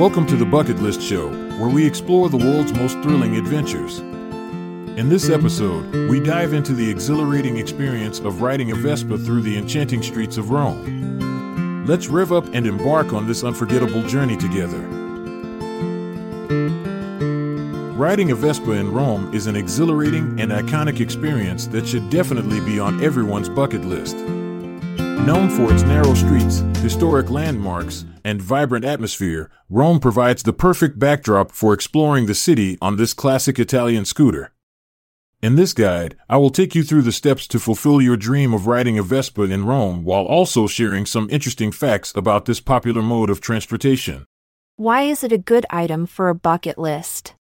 Welcome to the Bucket List Show, where we explore the world's most thrilling adventures. In this episode, we dive into the exhilarating experience of riding a Vespa through the enchanting streets of Rome. Let's rev up and embark on this unforgettable journey together. Riding a Vespa in Rome is an exhilarating and iconic experience that should definitely be on everyone's bucket list. Known for its narrow streets, historic landmarks, and vibrant atmosphere, Rome provides the perfect backdrop for exploring the city on this classic Italian scooter. In this guide, I will take you through the steps to fulfill your dream of riding a Vespa in Rome while also sharing some interesting facts about this popular mode of transportation. Why is it a good item for a bucket list?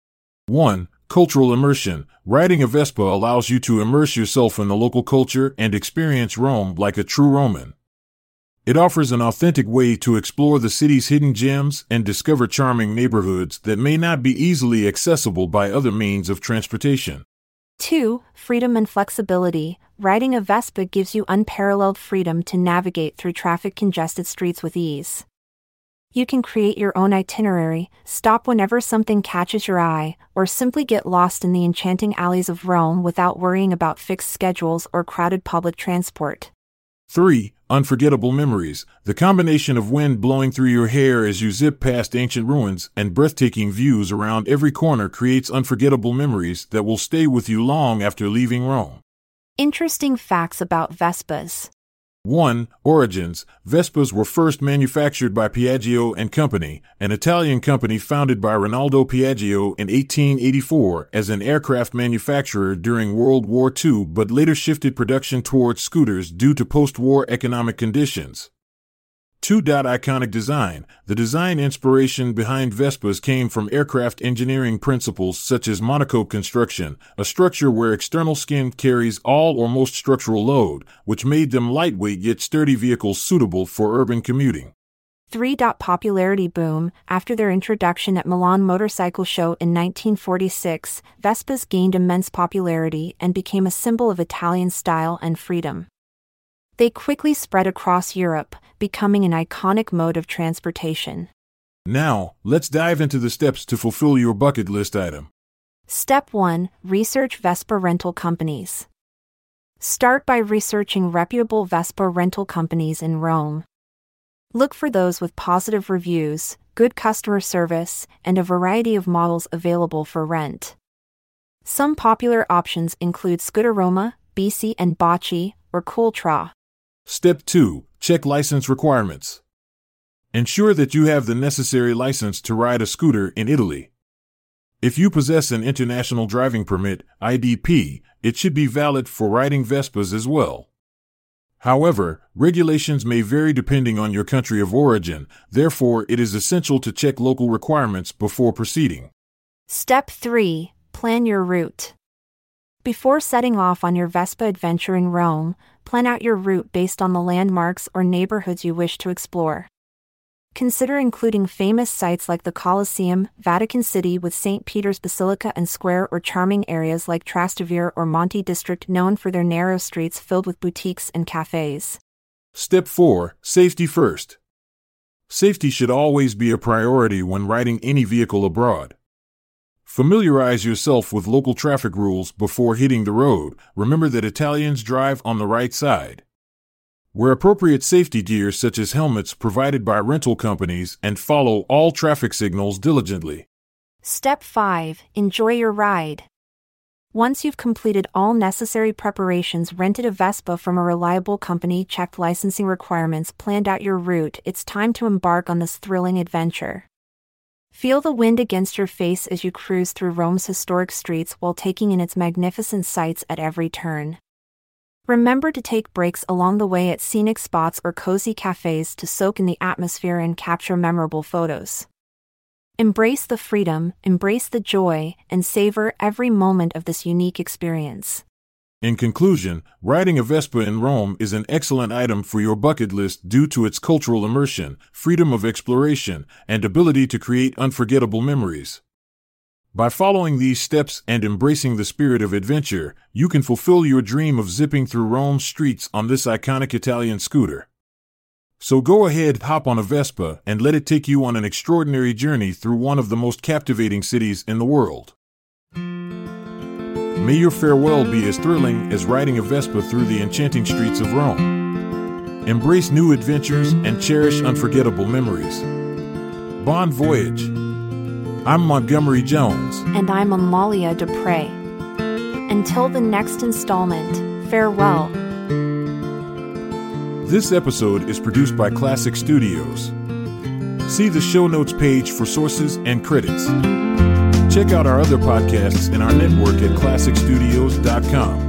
1. Cultural immersion. Riding a Vespa allows you to immerse yourself in the local culture and experience Rome like a true Roman. It offers an authentic way to explore the city's hidden gems and discover charming neighborhoods that may not be easily accessible by other means of transportation. 2. Freedom and flexibility. Riding a Vespa gives you unparalleled freedom to navigate through traffic congested streets with ease. You can create your own itinerary, stop whenever something catches your eye, or simply get lost in the enchanting alleys of Rome without worrying about fixed schedules or crowded public transport. 3. Unforgettable memories. The combination of wind blowing through your hair as you zip past ancient ruins and breathtaking views around every corner creates unforgettable memories that will stay with you long after leaving Rome. Interesting facts about Vespas. 1. Origins Vespas were first manufactured by Piaggio and Company, an Italian company founded by Rinaldo Piaggio in 1884 as an aircraft manufacturer during World War II but later shifted production towards scooters due to post war economic conditions. 2. Iconic design. The design inspiration behind Vespas came from aircraft engineering principles such as monocoque construction, a structure where external skin carries all or most structural load, which made them lightweight yet sturdy vehicles suitable for urban commuting. 3. Popularity boom. After their introduction at Milan Motorcycle Show in 1946, Vespas gained immense popularity and became a symbol of Italian style and freedom. They quickly spread across Europe, becoming an iconic mode of transportation. Now, let's dive into the steps to fulfill your bucket list item. Step 1 Research Vespa rental companies. Start by researching reputable Vespa rental companies in Rome. Look for those with positive reviews, good customer service, and a variety of models available for rent. Some popular options include Scooteroma, Bici and Baci, or Cooltra. Step 2 Check license requirements. Ensure that you have the necessary license to ride a scooter in Italy. If you possess an international driving permit, IDP, it should be valid for riding Vespas as well. However, regulations may vary depending on your country of origin, therefore, it is essential to check local requirements before proceeding. Step 3 Plan your route. Before setting off on your Vespa adventure in Rome, plan out your route based on the landmarks or neighborhoods you wish to explore. Consider including famous sites like the Colosseum, Vatican City with St. Peter's Basilica and Square, or charming areas like Trastevere or Monti District known for their narrow streets filled with boutiques and cafes. Step 4 Safety First. Safety should always be a priority when riding any vehicle abroad. Familiarize yourself with local traffic rules before hitting the road. Remember that Italians drive on the right side. Wear appropriate safety gear such as helmets provided by rental companies and follow all traffic signals diligently. Step 5 Enjoy your ride. Once you've completed all necessary preparations, rented a Vespa from a reliable company, checked licensing requirements, planned out your route, it's time to embark on this thrilling adventure. Feel the wind against your face as you cruise through Rome's historic streets while taking in its magnificent sights at every turn. Remember to take breaks along the way at scenic spots or cozy cafes to soak in the atmosphere and capture memorable photos. Embrace the freedom, embrace the joy, and savor every moment of this unique experience. In conclusion, riding a Vespa in Rome is an excellent item for your bucket list due to its cultural immersion, freedom of exploration, and ability to create unforgettable memories. By following these steps and embracing the spirit of adventure, you can fulfill your dream of zipping through Rome's streets on this iconic Italian scooter. So go ahead, hop on a Vespa, and let it take you on an extraordinary journey through one of the most captivating cities in the world. May your farewell be as thrilling as riding a Vespa through the enchanting streets of Rome. Embrace new adventures and cherish unforgettable memories. Bon voyage! I'm Montgomery Jones. And I'm Amalia Dupre. Until the next installment, farewell. This episode is produced by Klassic Studios. See the show notes page for sources and credits. Check out our other podcasts in our network at klassicstudios.com.